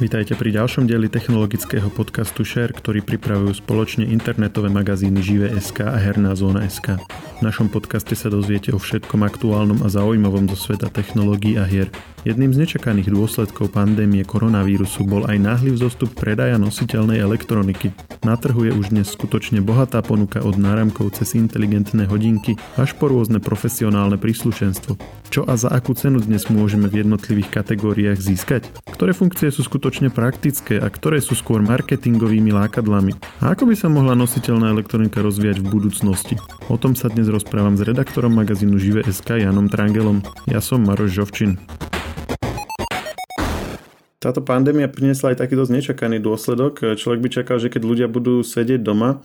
Vítajte pri ďalšom dieli technologického podcastu Share, ktorý pripravujú spoločne internetové magazíny Žive.sk a Herná zóna.sk. V našom podcaste sa dozviete o všetkom aktuálnom a zaujímavom zo sveta technológií a hier. Jedným z nečakaných dôsledkov pandémie koronavírusu bol aj náhly vzostup predaja nositeľnej elektroniky. Na trhu je už dnes skutočne bohatá ponuka od náramkov cez inteligentné hodinky až po rôzne profesionálne príslušenstvo. Čo a za akú cenu dnes môžeme v jednotlivých kategóriách získať? Ktoré funkcie sú skutočne praktické a ktoré sú skôr marketingovými lákadlami? A ako by sa mohla nositeľná elektronika rozvíjať v budúcnosti? O tom sa dnes rozprávam s redaktorom magazínu Žive.sk Janom Trangelom. Ja som Maroš Žovčin. Táto pandémia priniesla aj taký dosť nečakaný dôsledok. Človek by čakal, že keď ľudia budú sedieť doma,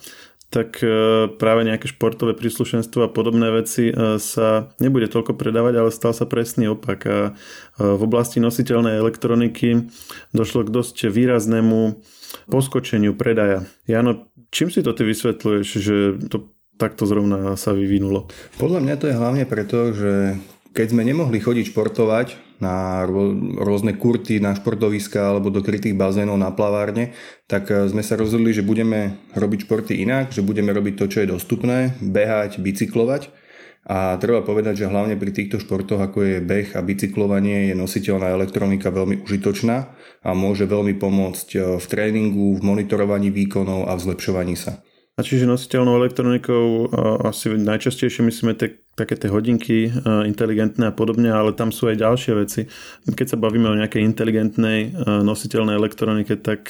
tak e, práve nejaké športové príslušenstvo a podobné veci e, sa nebude toľko predávať, ale stal sa presný opak. A e, v oblasti nositeľnej elektroniky došlo k dosť výraznému poskočeniu predaja. Jano, čím si to ty vysvetľuješ, že to takto zrovna sa vyvinulo? Podľa mňa to je hlavne preto, že keď sme nemohli chodiť športovať na rôzne kurty, na športoviska alebo do krytých bazénov na plavárne, tak e, sme sa rozhodli, že budeme robiť športy inak, že budeme robiť to, čo je dostupné, behať, bicyklovať. A treba povedať, že hlavne pri týchto športoch, ako je beh a bicyklovanie, je nositeľná elektronika veľmi užitočná a môže veľmi pomôcť e, v tréningu, v monitorovaní výkonov a v zlepšovaní sa. A čiže nositeľnou elektronikou asi najčastejšie myslíme te, také tie hodinky inteligentné a podobne, ale tam sú aj ďalšie veci. Keď sa bavíme o nejakej inteligentnej nositeľnej elektronike, tak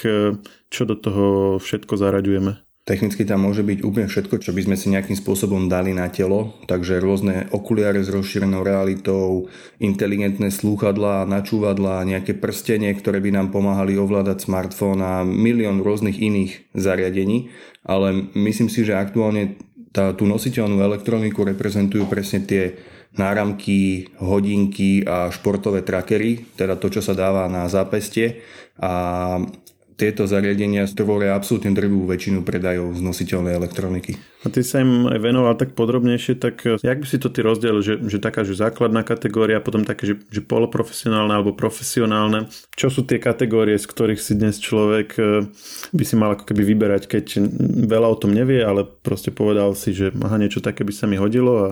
čo do toho všetko zaraďujeme? Technicky tam môže byť úplne všetko, čo by sme si nejakým spôsobom dali na telo, takže rôzne okuliare s rozšírenou realitou, inteligentné slúchadlá, načúvadlá, nejaké prstenie, ktoré by nám pomáhali ovládať smartfón a milión rôznych iných zariadení, ale myslím si, že aktuálne tá, tú nositeľnú elektroniku reprezentujú presne tie náramky, hodinky a športové trackery, teda to, čo sa dáva na zápestie. A tieto zariadenia tvoria absolútne drvú väčšinu predajov z nositeľnej elektroniky. A ty sa im aj venoval tak podrobnejšie, tak eh, jak by si to ty rozdelil, že, že taká že základná kategória, potom také, že, že poloprofesionálne alebo profesionálne. Čo sú tie kategórie, z ktorých si dnes človek eh, by si mal ako keby vyberať, keď veľa o tom nevie, ale proste povedal si, že aha, niečo také by sa mi hodilo a,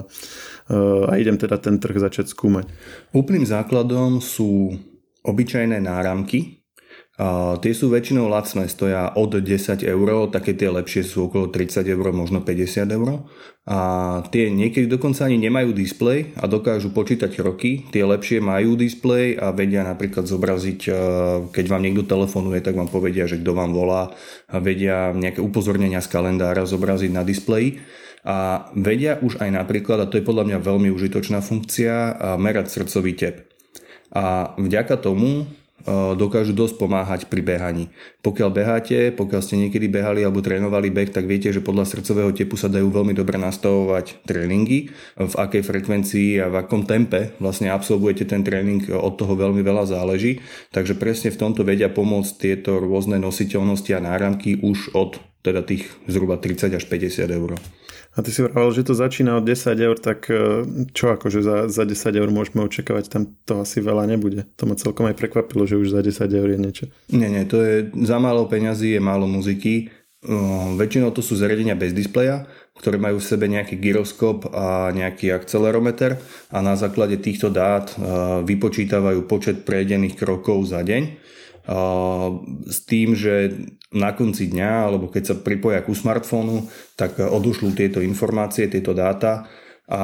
eh, a idem teda ten trh začať skúmať. Úplným základom sú obyčajné náramky, tie sú väčšinou lacné, stoja od 10 eur, také tie lepšie sú okolo 30 eur, možno 50 eur. A tie niekedy dokonca ani nemajú displej a dokážu počítať roky. Tie lepšie majú displej a vedia napríklad zobraziť, keď vám niekto telefonuje, tak vám povedia, že kto vám volá. A vedia nejaké upozornenia z kalendára zobraziť na displeji. A vedia už aj napríklad, a to je podľa mňa veľmi užitočná funkcia, merať srdcový tep. A vďaka tomu dokážu dosť pomáhať pri behaní. Pokiaľ beháte, pokiaľ ste niekedy behali alebo trénovali beh, tak viete, že podľa srdcového tepu sa dajú veľmi dobre nastavovať tréningy, v akej frekvencii a v akom tempe vlastne absolvujete ten tréning, od toho veľmi veľa záleží. Takže presne v tomto vedia pomôcť tieto rôzne nositeľnosti a náramky už od teda tých zhruba 30 až 50 eur. A ty si vravel, že to začína od 10 eur, tak e, čo akože za, za 10 eur môžeme očakávať, tam to asi veľa nebude. To ma celkom aj prekvapilo, že už za 10 eur je niečo. Nie, nie, to je za málo peňazí, je málo muziky. Uh, väčšinou to sú zariadenia bez displeja, ktoré majú v sebe nejaký gyroskop a nejaký akcelerometer a na základe týchto dát uh, vypočítavajú počet prejdených krokov za deň s tým, že na konci dňa, alebo keď sa pripoja ku smartfónu, tak odušľú tieto informácie, tieto dáta a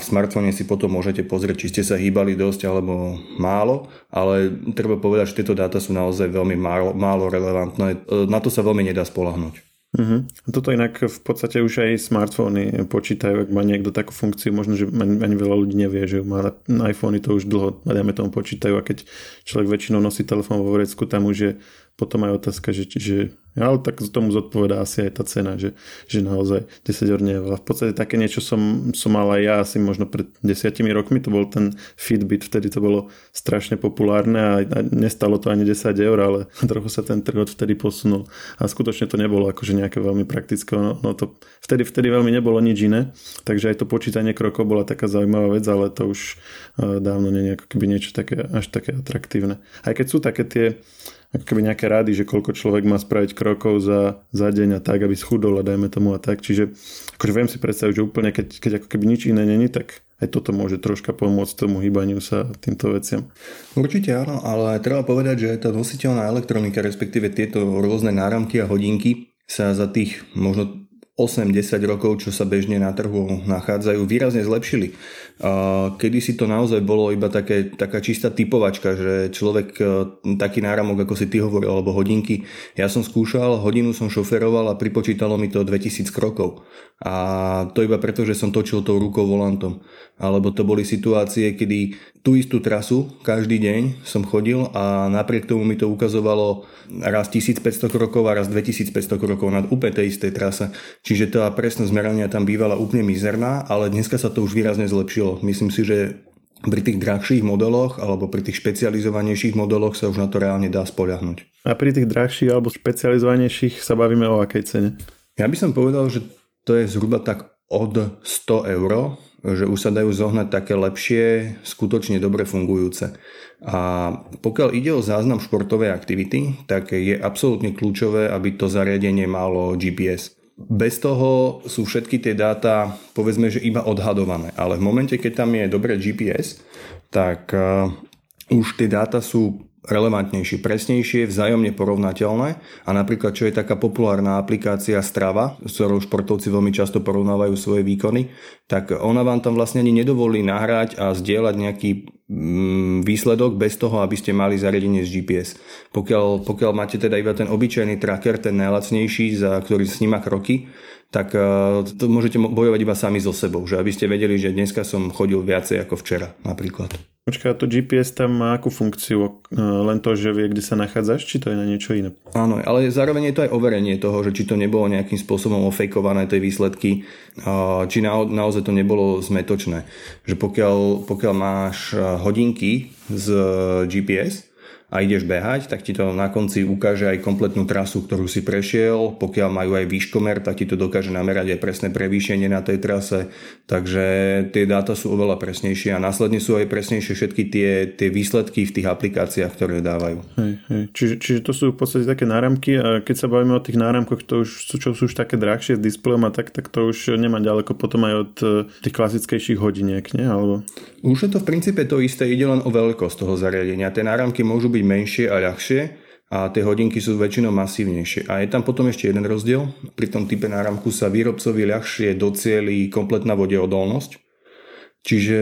v smartfóne si potom môžete pozrieť, či ste sa hýbali dosť alebo málo, ale treba povedať, že tieto dáta sú naozaj veľmi málo, málo relevantné. Na to sa veľmi nedá spolahnuť. Uh-huh. Toto inak v podstate už aj smartfóny počítajú, ak má niekto takú funkciu, možno, že ani, ani veľa ľudí nevie, že má iPhony to už dlho, dajme tomu počítajú a keď človek väčšinou nosí telefón vo vrecku, tam už je potom aj otázka, že, že ale tak tomu zodpovedá asi aj tá cena, že, že naozaj 10 eur nie je veľa. V podstate také niečo som, som mal aj ja asi možno pred desiatimi rokmi, to bol ten Fitbit, vtedy to bolo strašne populárne a, a nestalo to ani 10 eur, ale trochu sa ten trh vtedy posunul a skutočne to nebolo akože nejaké veľmi praktické, no, no to vtedy, vtedy veľmi nebolo nič iné, takže aj to počítanie krokov bola taká zaujímavá vec, ale to už uh, dávno nie je ako keby niečo také, až také atraktívne. Aj keď sú také tie ako keby nejaké rady, že koľko človek má spraviť krokov za, za deň a tak, aby schudol a dajme tomu a tak. Čiže akože viem si predstaviť, že úplne keď, keď ako keby nič iné není, tak aj toto môže troška pomôcť tomu hýbaniu sa týmto veciam. Určite áno, ale treba povedať, že tá nositeľná elektronika, respektíve tieto rôzne náramky a hodinky sa za tých možno 8-10 rokov, čo sa bežne na trhu nachádzajú, výrazne zlepšili. Kedy si to naozaj bolo iba také, taká čistá typovačka, že človek e, taký náramok, ako si ty hovoril, alebo hodinky. Ja som skúšal, hodinu som šoferoval a pripočítalo mi to 2000 krokov. A to iba preto, že som točil tou rukou volantom. Alebo to boli situácie, kedy tú istú trasu každý deň som chodil a napriek tomu mi to ukazovalo raz 1500 krokov a raz 2500 krokov na úplne tej istej trase. Čiže tá presnosť merania tam bývala úplne mizerná, ale dneska sa to už výrazne zlepšilo. Myslím si, že pri tých drahších modeloch alebo pri tých špecializovanejších modeloch sa už na to reálne dá spoľahnúť. A pri tých drahších alebo špecializovanejších sa bavíme o akej cene? Ja by som povedal, že to je zhruba tak od 100 eur, že už sa dajú zohnať také lepšie, skutočne dobre fungujúce. A pokiaľ ide o záznam športovej aktivity, tak je absolútne kľúčové, aby to zariadenie malo GPS. Bez toho sú všetky tie dáta, povedzme, že iba odhadované. Ale v momente, keď tam je dobré GPS, tak uh, už tie dáta sú relevantnejšie, presnejšie, vzájomne porovnateľné a napríklad čo je taká populárna aplikácia Strava, s ktorou športovci veľmi často porovnávajú svoje výkony, tak ona vám tam vlastne ani nedovolí nahrať a zdieľať nejaký mm, výsledok bez toho, aby ste mali zariadenie z GPS. Pokiaľ, pokiaľ máte teda iba ten obyčajný tracker, ten najlacnejší, za ktorý sníma kroky, tak uh, to môžete bojovať iba sami so sebou, že aby ste vedeli, že dneska som chodil viacej ako včera napríklad. Počkaj, to GPS tam má akú funkciu? E, len to, že vie, kde sa nachádzaš, či to je na niečo iné? Áno, ale zároveň je to aj overenie toho, že či to nebolo nejakým spôsobom ofejkované tie výsledky, či na, naozaj to nebolo zmetočné. Že pokiaľ, pokiaľ máš hodinky z GPS, a ideš behať, tak ti to na konci ukáže aj kompletnú trasu, ktorú si prešiel. Pokiaľ majú aj výškomer, tak ti to dokáže namerať aj presné prevýšenie na tej trase. Takže tie dáta sú oveľa presnejšie a následne sú aj presnejšie všetky tie, tie výsledky v tých aplikáciách, ktoré dávajú. Hej, hej. Čiže, čiže to sú v podstate také náramky a keď sa bavíme o tých náramkoch, to už sú, čo sú už také drahšie s displejom a tak, tak to už nemá ďaleko potom aj od e, tých klasickejších hodiniek, nie? Alebo... Už je to v princípe to isté, ide len o veľkosť toho zariadenia. Tie náramky môžu byť byť menšie a ľahšie a tie hodinky sú väčšinou masívnejšie. A je tam potom ešte jeden rozdiel. Pri tom type náramku sa výrobcovi ľahšie docieli kompletná vodeodolnosť, Čiže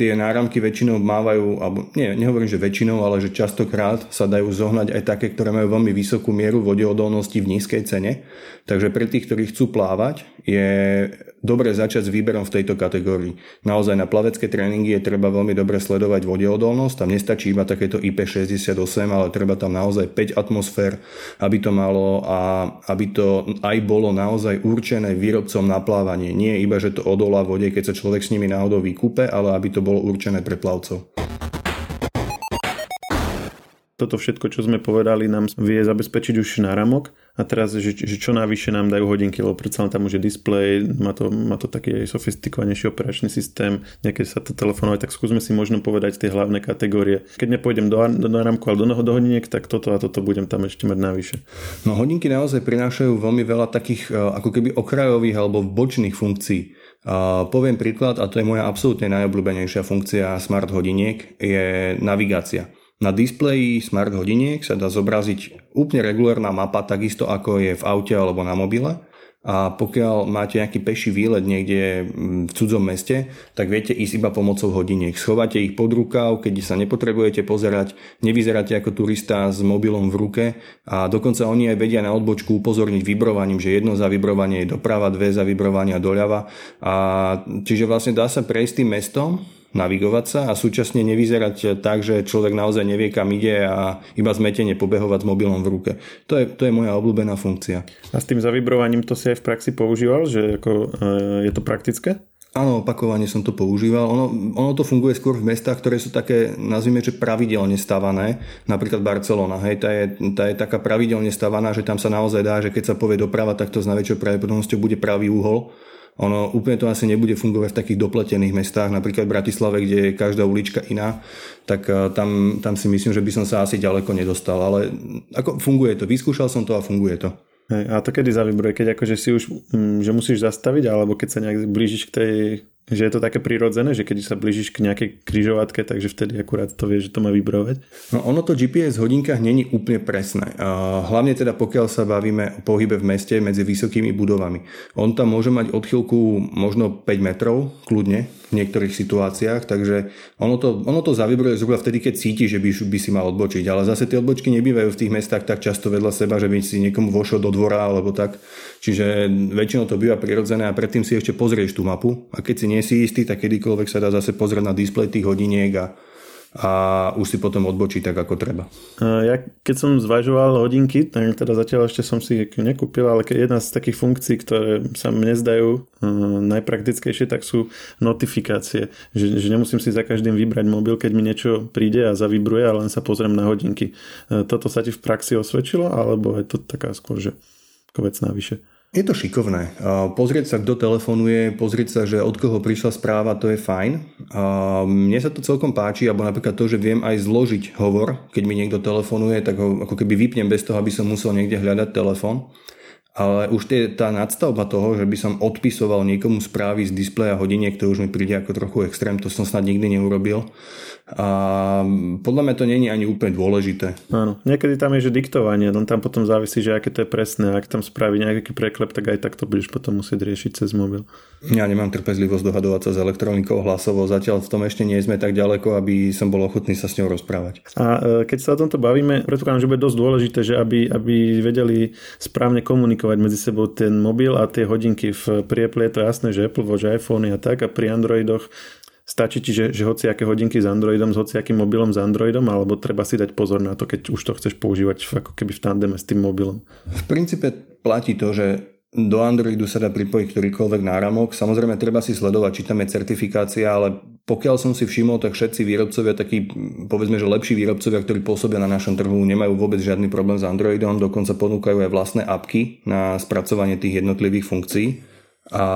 tie náramky väčšinou mávajú, alebo nie, nehovorím, že väčšinou, ale že častokrát sa dajú zohnať aj také, ktoré majú veľmi vysokú mieru vodeodolnosti v nízkej cene. Takže pre tých, ktorí chcú plávať, je dobre začať s výberom v tejto kategórii. Naozaj na plavecké tréningy je treba veľmi dobre sledovať vodeodolnosť. Tam nestačí iba takéto IP68, ale treba tam naozaj 5 atmosfér, aby to malo a aby to aj bolo naozaj určené výrobcom na plávanie. Nie iba, že to odolá vode, keď sa človek s nimi náhodou vykúpi, kúpe, ale aby to bolo určené pre plavcov. Toto všetko, čo sme povedali, nám vie zabezpečiť už náramok a teraz, že, že čo navyše nám dajú hodinky, lebo predsa tam už je displej, má to, má to taký sofistikovanejší operačný systém, nejaké sa to telefonovať, tak skúsme si možno povedať tie hlavné kategórie. Keď nepôjdem do, do náramku, ale do, do hodiniek, tak toto a toto budem tam ešte mať navyše. No hodinky naozaj prinášajú veľmi veľa takých eh, ako keby okrajových alebo bočných funkcií. A poviem príklad, a to je moja absolútne najobľúbenejšia funkcia smart hodiniek, je navigácia. Na displeji smart hodiniek sa dá zobraziť úplne regulárna mapa, takisto ako je v aute alebo na mobile a pokiaľ máte nejaký peší výlet niekde mm, v cudzom meste, tak viete ísť iba pomocou hodiniek. Schovate ich pod rukav, keď sa nepotrebujete pozerať, nevyzeráte ako turista s mobilom v ruke a dokonca oni aj vedia na odbočku upozorniť vibrovaním, že jedno za vibrovanie je doprava, dve za doľava. A čiže vlastne dá sa prejsť tým mestom navigovať sa a súčasne nevyzerať tak, že človek naozaj nevie, kam ide a iba zmetenie pobehovať s mobilom v ruke. To je, to je moja obľúbená funkcia. A s tým zavibrovaním to si aj v praxi používal, že ako, e, je to praktické? Áno, opakovane som to používal. Ono, ono to funguje skôr v mestách, ktoré sú také, nazvime, že pravidelne stavané. Napríklad Barcelona, hej, tá je, tá je taká pravidelne stavaná, že tam sa naozaj dá, že keď sa povie doprava, tak to s najväčšou pravdepodobnosťou bude pravý uhol Ono úplne to asi nebude fungovať v takých dopletených mestách, napríklad v Bratislave, kde je každá ulička iná, tak eh, tam, tam si myslím, že by som sa asi ďaleko nedostal. Ale ako funguje to, vyskúšal som to a funguje to. Hej, a to kedy zavibruje? Keď akože si už, mm, že musíš zastaviť, alebo keď sa nejak blížiš k tej že je to také prirodzené, že keď sa blížiš k nejakej kryžovatke, takže vtedy akurát to vie, že to má vybrovať? No ono to GPS v hodinkách není úplne presné. Hlavne teda pokiaľ sa bavíme o pohybe v meste medzi vysokými budovami. On tam môže mať odchylku možno 5 metrov, kľudne, v niektorých situáciách, takže ono to, ono to zavibruje zhruba vtedy, keď cíti, že by, by si mal odbočiť. Ale zase tie odbočky nebývajú v tých mestách tak často vedľa seba, že by si niekomu vošiel do dvora alebo tak. Čiže väčšinou to býva prirodzené a predtým si ešte pozrieš tú mapu a keď si nie si istý, tak kedykoľvek sa dá zase pozrieť na displej tých hodiniek a a už si potom odbočí tak, ako treba. Ja keď som zvažoval hodinky, tak teda zatiaľ ešte som si nekúpil, ale jedna z takých funkcií, ktoré sa mne zdajú uh, najpraktickejšie, tak sú notifikácie. Že, že nemusím si za každým vybrať mobil, keď mi niečo príde a zavibruje a len sa pozriem na hodinky. Uh, toto sa ti v praxi osvedčilo, alebo je to taká skôr, že vec navyše? Je to šikovné. Pozrieť sa, kto telefonuje, pozrieť sa, že od koho prišla správa, to je fajn. Mne sa to celkom páči, alebo napríklad to, že viem aj zložiť hovor, keď mi niekto telefonuje, tak ho ako keby vypnem bez toho, aby som musel niekde hľadať telefón. Ale už tie, tá nadstavba toho, že by som odpisoval niekomu správy z displeja hodiniek, to už mi príde ako trochu extrém, to som snad nikdy neurobil. A podľa mňa to není ani úplne dôležité. Áno, niekedy tam je, že diktovanie, no tam potom závisí, že aké to je presné. Ak tam spraví nejaký preklep, tak aj tak to budeš potom musieť riešiť cez mobil. Ja nemám trpezlivosť dohadovať sa s elektronikou hlasovo, zatiaľ v tom ešte nie sme tak ďaleko, aby som bol ochotný sa s ňou rozprávať. A e, keď sa o tomto bavíme, predpokladám, že bude dosť dôležité, že aby, aby vedeli správne komunikovať medzi sebou ten mobil a tie hodinky v priepli je to jasné, že Apple Watch, iPhone a tak a pri Androidoch Stačí ti, že, že hociaké hodinky s Androidom, s hociakým mobilom s Androidom, alebo treba si dať pozor na to, keď už to chceš používať ako keby v tandeme s tým mobilom? V princípe platí to, že do Androidu sa dá pripojiť ktorýkoľvek náramok. Samozrejme, treba si sledovať, či tam je certifikácia, ale pokiaľ som si všimol, tak všetci výrobcovia, takí povedzme, že lepší výrobcovia, ktorí pôsobia na našom trhu, nemajú vôbec žiadny problém s Androidom, dokonca ponúkajú aj vlastné apky na spracovanie tých jednotlivých funkcií. A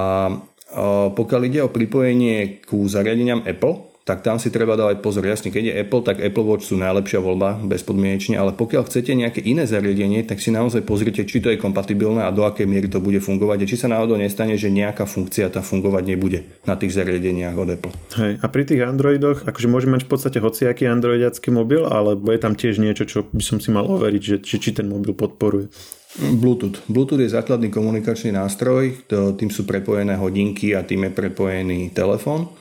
pokiaľ ide o pripojenie ku zariadeniam Apple, tak tam si treba dávať pozor. Jasne, keď je Apple, tak Apple Watch sú najlepšia voľba bezpodmienečne, ale pokiaľ chcete nejaké iné zariadenie, tak si naozaj pozrite, či to je kompatibilné a do akej miery to bude fungovať a či sa náhodou nestane, že nejaká funkcia tam fungovať nebude na tých zariadeniach od Apple. Hej, a pri tých Androidoch, akože môžem mať v podstate hociaký androidiacký mobil, alebo je tam tiež niečo, čo by som si mal overiť, že, či, či ten mobil podporuje. Bluetooth. Bluetooth je základný komunikačný nástroj, tým sú prepojené hodinky a tým je prepojený telefón.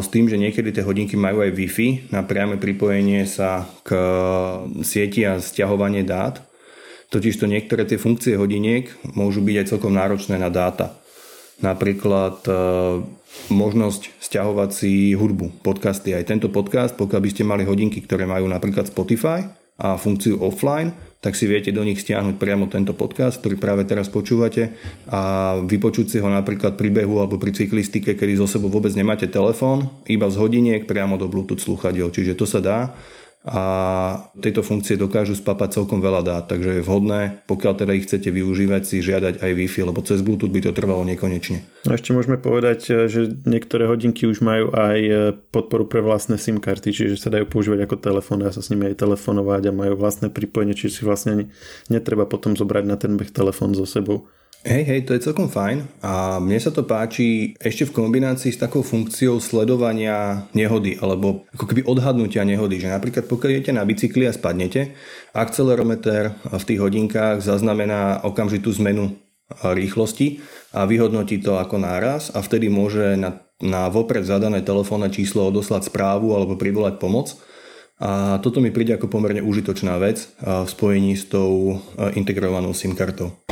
S tým, že niekedy tie hodinky majú aj Wi-Fi na priame pripojenie sa k sieti a stiahovanie dát. Totižto niektoré tie funkcie hodiniek môžu byť aj celkom náročné na dáta. Napríklad e, možnosť stiahovať si hudbu, podcasty. Aj tento podcast, pokiaľ by ste mali hodinky, ktoré majú napríklad Spotify a funkciu offline, tak si viete do nich stiahnuť priamo tento podcast, ktorý práve teraz počúvate a vypočuť si ho napríklad pri behu alebo pri cyklistike, kedy zo sebou vôbec nemáte telefón, iba z hodiniek priamo do Bluetooth sluchadiel. Čiže to sa dá a tejto funkcie dokážu spapať celkom veľa dát, takže je vhodné, pokiaľ teda ich chcete využívať, si žiadať aj Wi-Fi, lebo cez Bluetooth by to trvalo nekonečne. A ešte môžeme povedať, že niektoré hodinky už majú aj podporu pre vlastné SIM karty, čiže sa dajú používať ako telefón, dá sa s nimi aj telefonovať a majú vlastné pripojenie, čiže si vlastne netreba potom zobrať na ten beh telefón so sebou. Hej, hej, to je celkom fajn a mne sa to páči ešte v kombinácii s takou funkciou sledovania nehody alebo ako keby odhadnutia nehody, že napríklad pokiaľ idete na bicykli a spadnete, akcelerometer v tých hodinkách zaznamená okamžitú zmenu rýchlosti a vyhodnotí to ako náraz a vtedy môže na, na vopred zadané telefónne číslo odoslať správu alebo privolať pomoc. A toto mi príde ako pomerne užitočná vec v spojení s tou integrovanou SIM kartou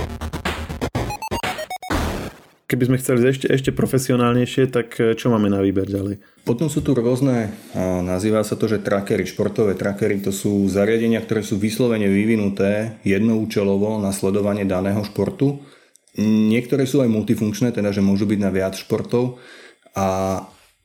keby sme chceli ešte, ešte profesionálnejšie, tak e, čo máme na výber ďalej? Potom sú tu rôzne, nazýva sa to, že trackery, športové trackery, to sú zariadenia, ktoré sú vyslovene vyvinuté jednoúčelovo na sledovanie daného športu. Niektoré sú aj multifunkčné, teda že môžu byť na viac športov a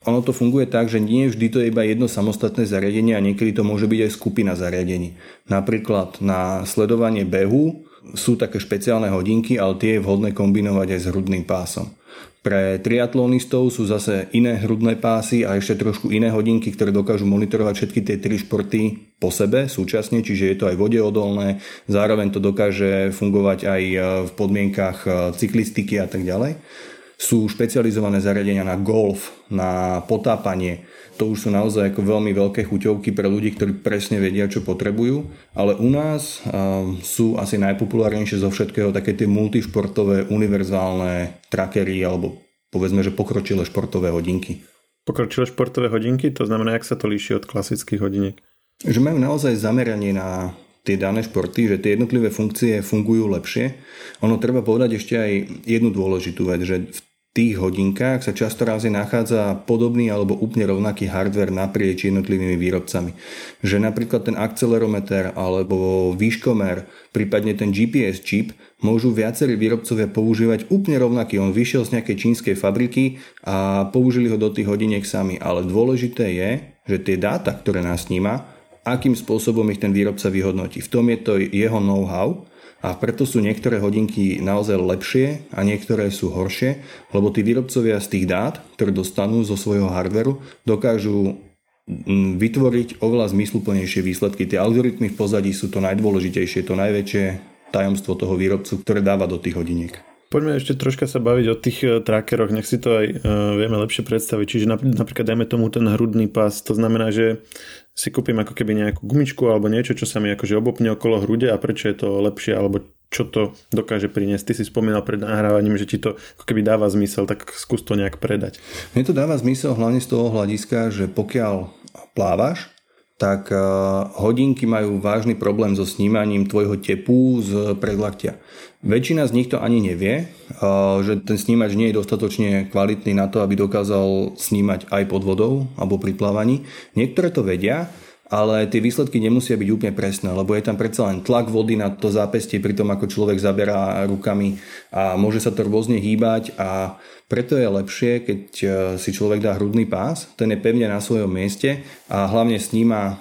ono to funguje tak, že nie vždy to je iba jedno samostatné zariadenie a niekedy to môže byť aj skupina zariadení. Napríklad na sledovanie behu sú také špeciálne hodinky, ale tie je vhodné kombinovať aj s hrudným pásom. Pre triatlonistov sú zase iné hrudné pásy a ešte trošku iné hodinky, ktoré dokážu monitorovať všetky tie tri športy po sebe súčasne, čiže je to aj vodeodolné, zároveň to dokáže fungovať aj v podmienkach cyklistiky a tak ďalej. Sú špecializované zariadenia na golf, na potápanie. To už sú naozaj ako veľmi veľké chuťovky pre ľudí, ktorí presne vedia, čo potrebujú. Ale u nás sú asi najpopulárnejšie zo všetkého také tie multišportové, univerzálne trackery alebo povedzme, že pokročilé športové hodinky. Pokročilé športové hodinky, to znamená, jak sa to líši od klasických hodiniek? Že majú naozaj zameranie na tie dané športy, že tie jednotlivé funkcie fungujú lepšie. Ono treba povedať ešte aj jednu dôležitú vec, že v tých hodinkách sa často razy nachádza podobný alebo úplne rovnaký hardware naprieč jednotlivými výrobcami. Že napríklad ten akcelerometer alebo výškomer, prípadne ten GPS čip môžu viacerí výrobcovia používať úplne rovnaký. On vyšiel z nejakej čínskej fabriky a použili ho do tých hodiniek sami. Ale dôležité je, že tie dáta, ktoré nás sníma, akým spôsobom ich ten výrobca vyhodnotí. V tom je to jeho know-how a preto sú niektoré hodinky naozaj lepšie a niektoré sú horšie, lebo tí výrobcovia z tých dát, ktoré dostanú zo svojho hardveru, dokážu mm, vytvoriť oveľa zmysluplnejšie výsledky. Tie algoritmy v pozadí sú to najdôležitejšie, to najväčšie tajomstvo toho výrobcu, ktoré dáva do tých hodiniek. Poďme ešte troška sa baviť o tých e, trackeroch, nech si to aj uh, vieme lepšie predstaviť. Čiže napríklad dajme tomu ten hrudný pás, to znamená, že si kúpim ako keby nejakú gumičku alebo niečo, čo sa mi akože obopne okolo hrude a prečo je to lepšie alebo čo to dokáže priniesť. Ty si spomínal pred nahrávaním, že ti to ako keby dáva zmysel, tak skús to nejak predať. Mne to dáva zmysel hlavne z toho hľadiska, že pokiaľ plávaš, tak eh, hodinky majú vážny problém so snímaním tvojho tepu z predlaktia. Väčšina z nich to ani nevie, eh, že ten snímač nie je dostatočne kvalitný na to, aby dokázal snímať aj pod vodou alebo pri plávaní. Niektoré to vedia, ale tie výsledky nemusia byť úplne presné, lebo je tam predsa len tlak vody na to zápestie pri tom, ako človek zaberá rukami a môže sa to rôzne hýbať a preto je lepšie, keď e, si človek dá hrudný pás, ten je pevne na svojom mieste a hlavne sníma e,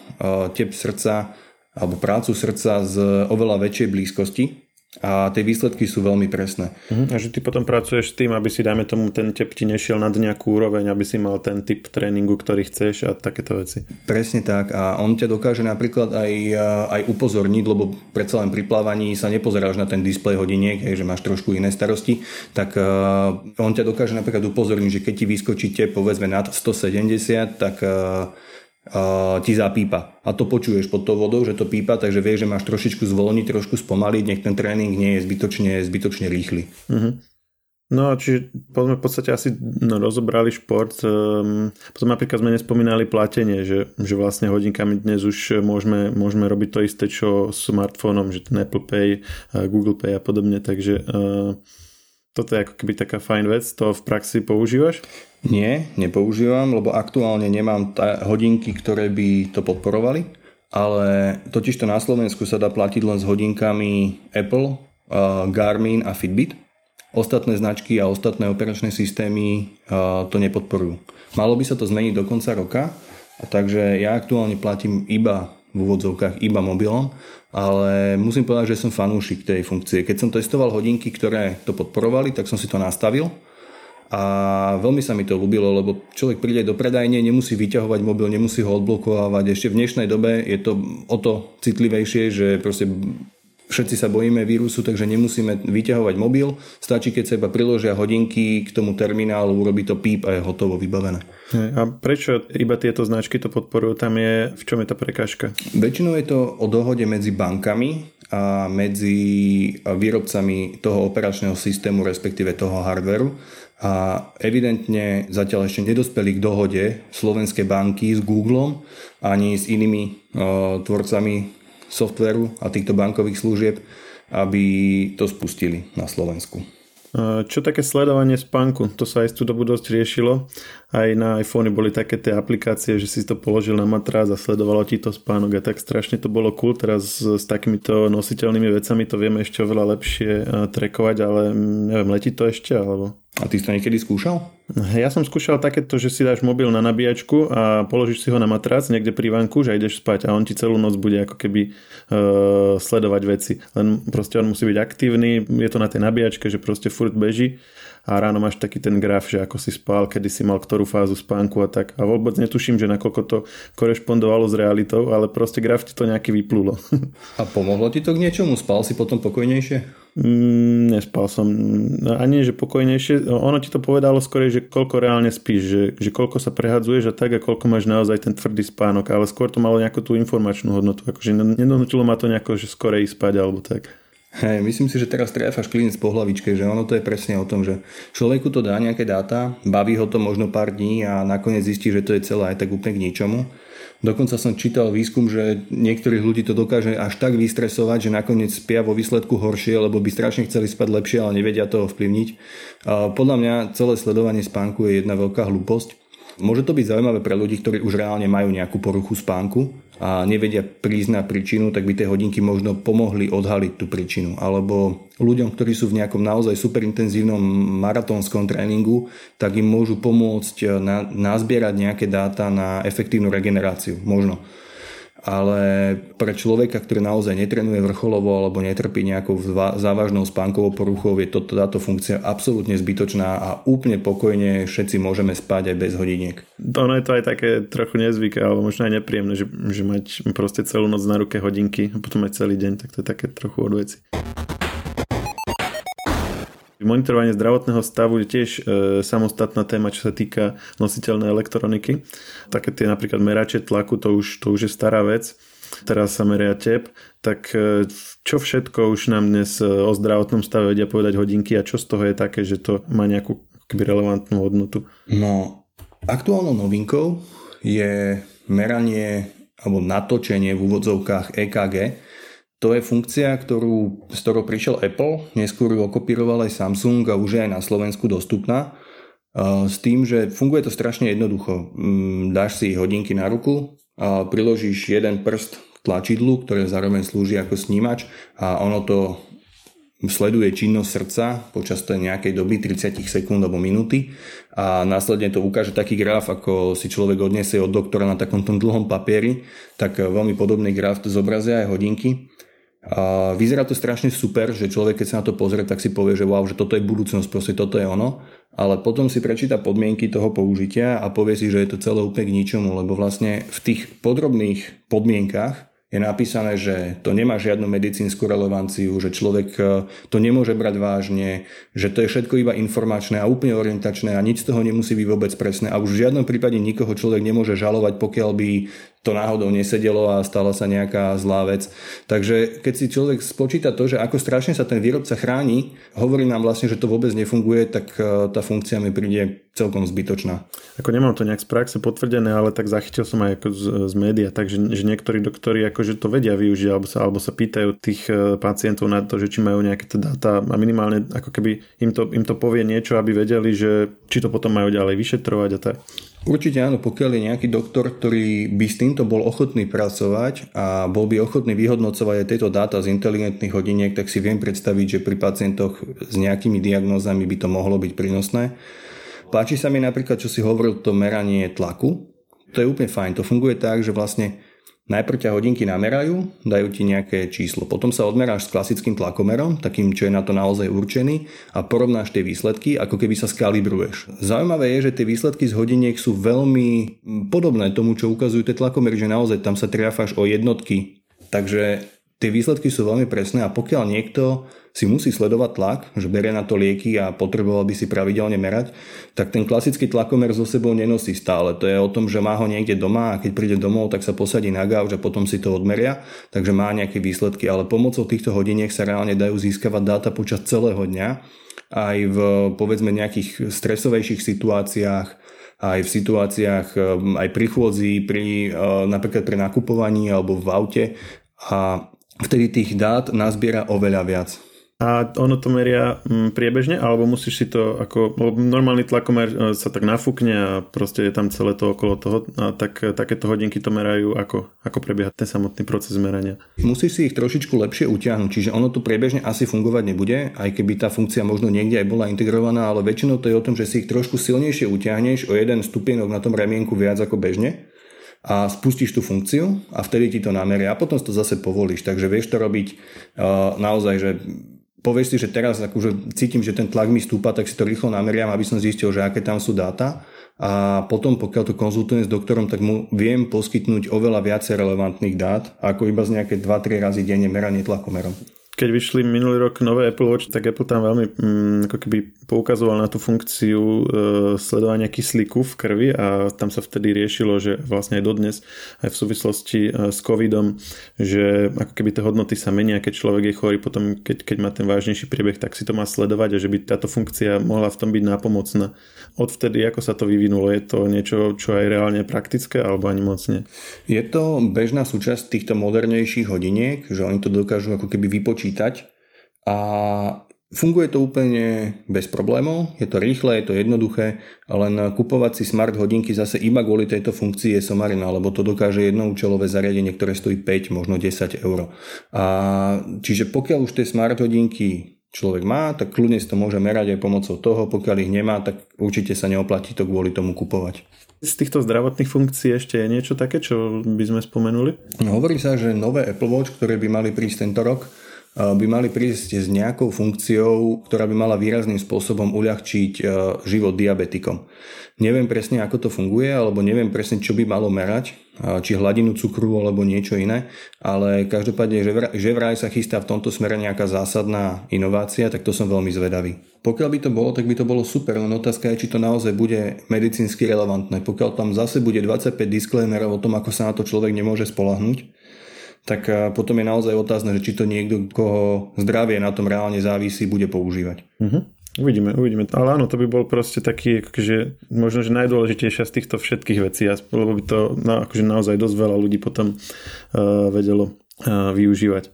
tep srdca alebo prácu srdca z oveľa väčšej blízkosti, a tie výsledky sú veľmi presné. Uh-huh. A že ty potom pracuješ s tým, aby si, dajme tomu, ten tep ti nešiel nad nejakú úroveň, aby si mal ten typ tréningu, ktorý chceš a takéto veci. Presne tak a on ťa dokáže napríklad aj, aj upozorniť, lebo predsa len pri plávaní sa nepozeráš na ten displej hodiniek, hej, že máš trošku iné starosti, tak uh, on ťa dokáže napríklad upozorniť, že keď ti vyskočíte povedzme nad 170, tak uh, ti zapípa. A to počuješ pod tou vodou, že to pípa, takže vieš, že máš trošičku zvolniť, trošku spomaliť, nech ten tréning nie je zbytočne, zbytočne rýchly. Uh-huh. No, čiže sme v podstate asi no, rozobrali šport. Um, potom napríklad sme nespomínali platenie, že, že vlastne hodinkami dnes už môžeme, môžeme robiť to isté, čo s smartfónom, že ten Apple Pay, Google Pay a podobne, takže uh, toto je ako keby taká fajn vec. To v praxi používaš? Nie, nepoužívam, lebo aktuálne nemám t- hodinky, ktoré by to podporovali, ale totižto na Slovensku sa dá platiť len s hodinkami Apple, uh, Garmin a Fitbit. Ostatné značky a ostatné operačné systémy uh, to nepodporujú. Malo by sa to zmeniť do konca roka, a takže ja aktuálne platím iba v úvodzovkách iba mobilom, ale musím povedať, že som fanúšik tej funkcie. Keď som testoval hodinky, ktoré to podporovali, tak som si to nastavil a veľmi sa mi to ľúbilo, lebo človek príde do predajne, nemusí vyťahovať mobil, nemusí ho odblokovávať. Ešte v dnešnej dobe je to o to citlivejšie, že proste všetci sa bojíme vírusu, takže nemusíme vyťahovať mobil. Stačí, keď sa iba priložia hodinky k tomu terminálu, urobí to píp a je hotovo vybavené. A prečo iba tieto značky to podporujú? Tam je, v čom je tá prekážka? Väčšinou je to o dohode medzi bankami a medzi výrobcami toho operačného systému, respektíve toho hardveru a evidentne zatiaľ ešte nedospeli k dohode slovenské banky s Googlem ani s inými uh, tvorcami softveru a týchto bankových služieb, aby to spustili na Slovensku. Čo také sledovanie spánku? To sa aj tú dobu dosť riešilo. Aj na iPhone boli také tie aplikácie, že si to položil na matrác a sledovalo ti to spánok a tak strašne to bolo cool. Teraz s takýmito nositeľnými vecami to vieme ešte oveľa lepšie trekovať, ale mm, neviem, letí to ešte alebo? A ty si to niekedy skúšal? Ja som skúšal takéto, že si dáš mobil na nabíjačku a položíš si ho na matrac niekde pri vanku, že ideš spať a on ti celú noc bude ako keby uh, sledovať veci. Len proste on musí byť aktívny, je to na tej nabíjačke, že proste furt beží a ráno máš taký ten graf, že ako si spal, kedy si mal ktorú fázu spánku a tak. A vôbec netuším, že nakoľko to korešpondovalo s realitou, ale proste graf ti to nejaký vyplulo. A pomohlo ti to k niečomu? Spal si potom pokojnejšie? Mm, nespal som. Ani, že pokojnejšie. Ono ti to povedalo skôr, že koľko reálne spíš, že, že koľko sa prehadzuješ a tak a koľko máš naozaj ten tvrdý spánok, ale skôr to malo nejakú tú informačnú hodnotu. Akože nedonutilo ma to nejako, že skore ísť spať alebo tak. Hej, myslím si, že teraz trefáš klinec po hlavičke, že ono to je presne o tom, že človeku to dá nejaké dáta, baví ho to možno pár dní a nakoniec zistí, že to je celé aj tak úplne k ničomu Dokonca som čítal výskum, že niektorých ľudí to dokáže až tak vystresovať, že nakoniec spia vo výsledku horšie, lebo by strašne chceli spať lepšie, ale nevedia to ovplyvniť. Podľa mňa celé sledovanie spánku je jedna veľká hlúposť. Môže to byť zaujímavé pre ľudí, ktorí už reálne majú nejakú poruchu spánku a nevedia prísť na príčinu, tak by tie hodinky možno pomohli odhaliť tú príčinu. Alebo ľuďom, ktorí sú v nejakom naozaj superintenzívnom maratónskom tréningu, tak im môžu pomôcť na, nazbierať nejaké dáta na efektívnu regeneráciu. Možno ale pre človeka, ktorý naozaj netrenuje vrcholovo alebo netrpí nejakou závažnou spánkovou poruchou, je toto, táto funkcia absolútne zbytočná a úplne pokojne všetci môžeme spať aj bez hodiniek. Ono je to aj také trochu nezvyké, alebo možno aj nepríjemné, že, že mať proste celú noc na ruke hodinky a potom aj celý deň, tak to je také trochu od veci. Monitorovanie zdravotného stavu je tiež e, samostatná téma, čo sa týka nositeľnej elektroniky. Také tie napríklad merače tlaku, to už, to už je stará vec. Teraz sa meria tep. Tak e, čo všetko už nám dnes e, o zdravotnom stave vedia povedať hodinky a čo z toho je také, že to má nejakú keby relevantnú hodnotu? No, aktuálnou novinkou je meranie alebo natočenie v úvodzovkách EKG, to je funkcia, ktorú, s ktorou prišiel Apple, neskôr ju okopíroval aj Samsung a už je aj na Slovensku dostupná. S tým, že funguje to strašne jednoducho. Mm, dáš si hodinky na ruku, a priložíš jeden prst k tlačidlu, ktoré zároveň slúži ako snímač a ono to sleduje činnosť srdca počas tej nejakej doby 30 sekúnd alebo minúty a následne to ukáže taký graf, ako si človek odniesie od doktora na takom tom dlhom papieri, tak veľmi podobný graf zobrazia aj hodinky a vyzerá to strašne super, že človek keď sa na to pozrie, tak si povie, že wow, že toto je budúcnosť, proste toto je ono. Ale potom si prečíta podmienky toho použitia a povie si, že je to celé úplne k ničomu, lebo vlastne v tých podrobných podmienkach je napísané, že to nemá žiadnu medicínsku relevanciu, že človek e, to nemôže brať vážne, že to je všetko iba informačné a úplne orientačné a nič z toho nemusí byť vôbec presné a už v žiadnom prípade nikoho človek nemôže žalovať, pokiaľ by to náhodou nesedelo a stala sa nejaká zlá vec. Takže keď si človek spočíta to, že ako strašne sa ten výrobca chráni, hovorí nám vlastne, že to vôbec nefunguje, tak e, tá funkcia mi príde celkom zbytočná. Ako nemám to nejak z praxe potvrdené, ale tak zachytil som aj ako z, z média, takže že niektorí doktori akože to vedia využiť alebo sa, alebo sa pýtajú tých e, pacientov na to, že či majú nejaké dáta a minimálne ako keby im to, im to povie niečo, aby vedeli, že či to potom majú ďalej vyšetrovať a tak. Určite áno, pokiaľ je nejaký doktor, ktorý by s týmto bol ochotný pracovať a bol by ochotný vyhodnocovať aj tieto dáta z inteligentných hodiniek, tak si viem predstaviť, že pri pacientoch s nejakými diagnózami by to mohlo byť prínosné. Páči sa mi napríklad, čo si hovoril, to meranie tlaku. To je úplne fajn. To funguje tak, že vlastne Najprv ťa hodinky namerajú, dajú ti nejaké číslo. Potom sa odmeráš s klasickým tlakomerom, takým, čo je na to naozaj určený a porovnáš tie výsledky, ako keby sa skalibruješ. Zaujímavé je, že tie výsledky z hodiniek sú veľmi podobné tomu, čo ukazujú tie tlakomery, že naozaj tam sa triafáš o jednotky. Takže tie výsledky sú veľmi presné a pokiaľ niekto si musí sledovať tlak, že berie na to lieky a potreboval by si pravidelne merať, tak ten klasický tlakomer so sebou nenosí stále. To je o tom, že má ho niekde doma a keď príde domov, tak sa posadí na gauč a potom si to odmeria, takže má nejaké výsledky, ale pomocou týchto hodiniek sa reálne dajú získavať dáta počas celého dňa aj v povedzme nejakých stresovejších situáciách, aj v situáciách aj pri chôdzi, pri, napríklad pri nakupovaní alebo v aute a vtedy tých dát nazbiera oveľa viac. A ono to meria mm, priebežne, alebo musíš si to ako, normálny tlakomer e, sa tak nafúkne a proste je tam celé to okolo toho, a tak e, takéto hodinky to merajú, ako, ako prebieha ten samotný proces merania. Musíš si ich trošičku lepšie utiahnuť, čiže ono to priebežne asi fungovať nebude, aj keby tá funkcia možno niekde aj bola integrovaná, ale väčšinou to je o tom, že si ich trošku silnejšie utiahneš o jeden stupienok na tom ramienku viac ako bežne a spustíš tú funkciu a vtedy ti to nameria a potom to zase povolíš. Takže vieš to robiť uh, naozaj, že povieš si, že teraz akože cítim, že ten tlak mi stúpa, tak si to rýchlo nameriam, aby som zistil, že aké tam sú dáta a potom pokiaľ to konzultujem s doktorom, tak mu viem poskytnúť oveľa viacej relevantných dát ako iba z nejaké 2-3 razy denne meranie tlakomerom keď vyšli minulý rok nové Apple Watch, tak Apple tam veľmi mm, ako keby poukazoval na tú funkciu e, sledovania kyslíku v krvi a tam sa vtedy riešilo, že vlastne aj dodnes aj v súvislosti e, s covidom, že ako keby tie hodnoty sa menia, keď človek je chorý, potom keď, keď má ten vážnejší priebeh, tak si to má sledovať a že by táto funkcia mohla v tom byť nápomocná. Odvtedy ako sa to vyvinulo? Je to niečo, čo aj reálne praktické alebo ani moc? Je to bežná súčasť týchto modernejších hodiniek, že oni to dokážu ako keby vypočiť čítať a funguje to úplne bez problémov, je to rýchle, je to jednoduché, len kupovať si smart hodinky zase iba kvôli tejto funkcii je somarina, lebo to dokáže jednoučelové zariadenie, ktoré stojí 5, možno 10 eur. A čiže pokiaľ už tie smart hodinky človek má, tak kľudne si to môže merať aj pomocou toho, pokiaľ ich nemá, tak určite sa neoplatí to kvôli tomu kupovať. Z týchto zdravotných funkcií ešte je niečo také, čo by sme spomenuli? No, hovorí sa, že nové Apple Watch, ktoré by mali prísť tento rok, by mali prísť s nejakou funkciou, ktorá by mala výrazným spôsobom uľahčiť e, život diabetikom. Neviem presne, ako to funguje, alebo neviem presne, čo by malo merať, či hladinu cukru alebo niečo iné, ale každopádne, že vraj, že vraj sa chystá v tomto smere nejaká zásadná inovácia, tak to som veľmi zvedavý. Pokiaľ by to bolo, tak by to bolo super, len otázka je, či to naozaj bude medicínsky relevantné. Pokiaľ tam zase bude 25 disclaimerov o tom, ako sa na to človek nemôže spolahnuť, tak potom je naozaj otázne, že či to niekto, koho zdravie na tom reálne závisí, bude používať. Uh-huh. Uvidíme, uvidíme. Ale áno, to by bol proste taký, akože, možno, že najdôležitejšia z týchto všetkých vecí, lebo by to no, akože naozaj dosť veľa ľudí potom uh, vedelo uh, využívať.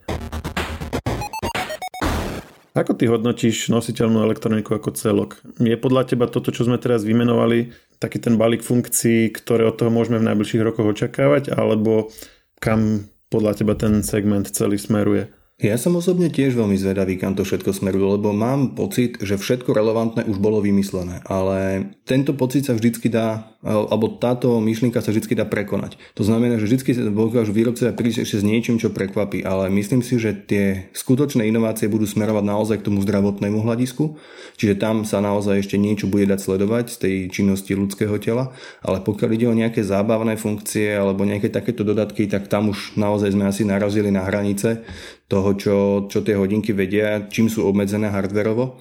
Ako ty hodnotíš nositeľnú elektroniku ako celok? Je podľa teba toto, čo sme teraz vymenovali, taký ten balík funkcií, ktoré od toho môžeme v najbližších rokoch očakávať, alebo kam podľa teba ten segment celý smeruje? Ja som osobne tiež veľmi zvedavý, kam to všetko smeruje, lebo mám pocit, že všetko relevantné už bolo vymyslené, ale tento pocit sa vždycky dá, alebo táto myšlienka sa vždycky dá prekonať. To znamená, že vždycky dokážu výrobcovia prísť ešte s niečím, čo prekvapí, ale myslím si, že tie skutočné inovácie budú smerovať naozaj k tomu zdravotnému hľadisku, čiže tam sa naozaj ešte niečo bude dať sledovať z tej činnosti ľudského tela, ale pokiaľ ide o nejaké zábavné funkcie alebo nejaké takéto dodatky, tak tam už naozaj sme asi narazili na hranice toho, čo, čo tie hodinky vedia, čím sú obmedzené hardverovo.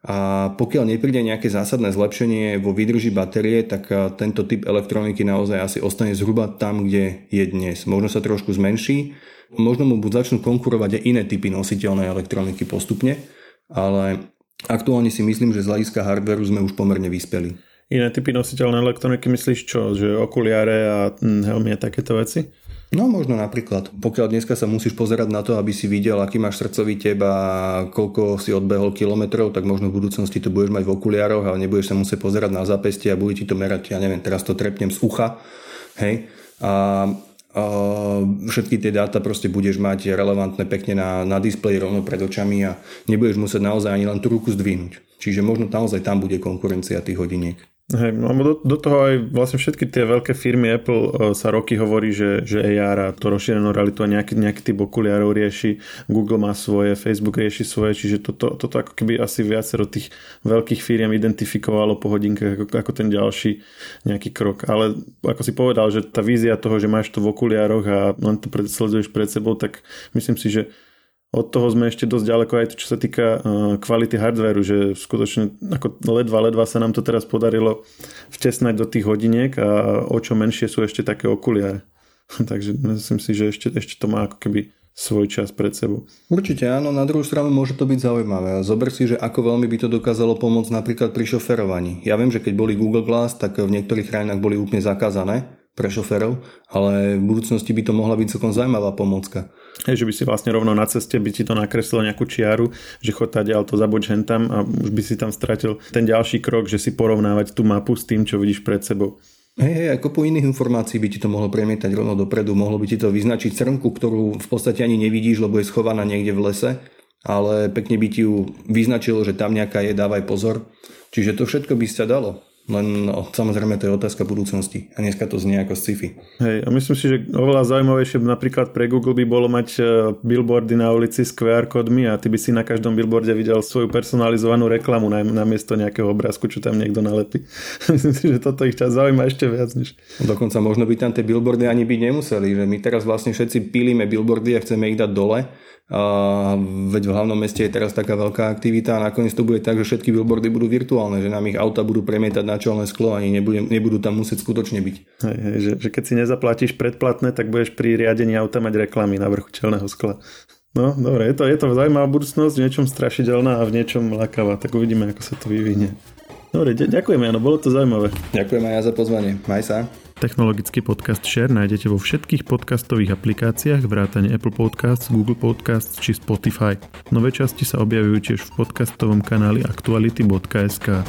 A pokiaľ nepríde nejaké zásadné zlepšenie vo výdrži batérie, tak tento typ elektroniky naozaj asi ostane zhruba tam, kde je dnes. Možno sa trošku zmenší, možno mu začnú konkurovať aj iné typy nositeľnej elektroniky postupne, ale aktuálne si myslím, že z hľadiska hardveru sme už pomerne vyspeli. Iné typy nositeľnej elektroniky myslíš čo? Že okuliare a hm, helmy a takéto veci? No možno napríklad, pokiaľ dneska sa musíš pozerať na to, aby si videl, aký máš srdcový teb a koľko si odbehol kilometrov, tak možno v budúcnosti to budeš mať v okuliároch, ale nebudeš sa musieť pozerať na zápestie a bude ti to merať, ja neviem, teraz to trepnem z ucha, hej, a a všetky tie dáta proste budeš mať relevantné pekne na, na displeji rovno pred očami a nebudeš musieť naozaj ani len tú ruku zdvihnúť. Čiže možno naozaj tam bude konkurencia tých hodiniek. Hej, do, do toho aj vlastne všetky tie veľké firmy Apple uh, sa roky hovorí, že, že AR a to rozšírenú realitu a nejaký, nejaký typ okuliarov rieši, Google má svoje, Facebook rieši svoje, čiže toto, toto ako keby asi viacero tých veľkých firiem identifikovalo po hodinkách ako, ako ten ďalší nejaký krok. Ale ako si povedal, že tá vízia toho, že máš to v okuliároch a len to pred, sleduješ pred sebou, tak myslím si, že od toho sme ešte dosť ďaleko aj to, čo sa týka uh, kvality hardwareu, že skutočne ako ledva, ledva sa nám to teraz podarilo vtesnať do tých hodiniek a o čo menšie sú ešte také okuliare. Takže myslím si, že ešte, ešte to má ako keby svoj čas pred sebou. Určite áno, na druhú stranu môže to byť zaujímavé. Zober si, že ako veľmi by to dokázalo pomôcť napríklad pri šoferovaní. Ja viem, že keď boli Google Glass, tak v niektorých krajinách boli úplne zakázané pre šoferov, ale v budúcnosti by to mohla byť celkom zaujímavá pomocka. Že by si vlastne rovno na ceste by ti to nakreslilo nejakú čiaru, že chod tady, to zaboč tam a už by si tam stratil ten ďalší krok, že si porovnávať tú mapu s tým, čo vidíš pred sebou. Hej, hej, ako po iných informácií by ti to mohlo premietať rovno dopredu, mohlo by ti to vyznačiť srnku, ktorú v podstate ani nevidíš, lebo je schovaná niekde v lese, ale pekne by ti ju vyznačilo, že tam nejaká je, dávaj pozor. Čiže to všetko by sa dalo. Len no, samozrejme to je otázka budúcnosti. A dneska to znie ako sci-fi. Hej, a myslím si, že oveľa zaujímavejšie napríklad pre Google by bolo mať e, billboardy na ulici s QR kódmi a ty by si na každom billboarde videl svoju personalizovanú reklamu na, miesto nejakého obrázku, čo tam niekto nalepí. myslím si, že toto ich čas zaujíma ešte viac než... Dokonca možno by tam tie billboardy ani byť nemuseli, že my teraz vlastne všetci pílime billboardy a chceme ich dať dole a veď v hlavnom meste je teraz taká veľká aktivita a nakoniec to bude tak, že všetky billboardy budú virtuálne, že nám ich auta budú premietať na čelné sklo a nebudú, nebudú tam musieť skutočne byť. Hej, hej, že, že keď si nezaplatíš predplatné, tak budeš pri riadení auta mať reklamy na vrchu čelného skla. No, dobre, je to, je to zaujímavá budúcnosť, v niečom strašidelná a v niečom lakavá, tak uvidíme, ako sa to vyvinie. Dobre, ďakujem, Jano, bolo to zaujímavé. Ďakujem aj ja za pozvanie. Maj sa. Technologický podcast Share nájdete vo všetkých podcastových aplikáciách vrátane Apple Podcasts, Google Podcasts či Spotify. Nové časti sa objavujú tiež v podcastovom kanáli aktuality.sk.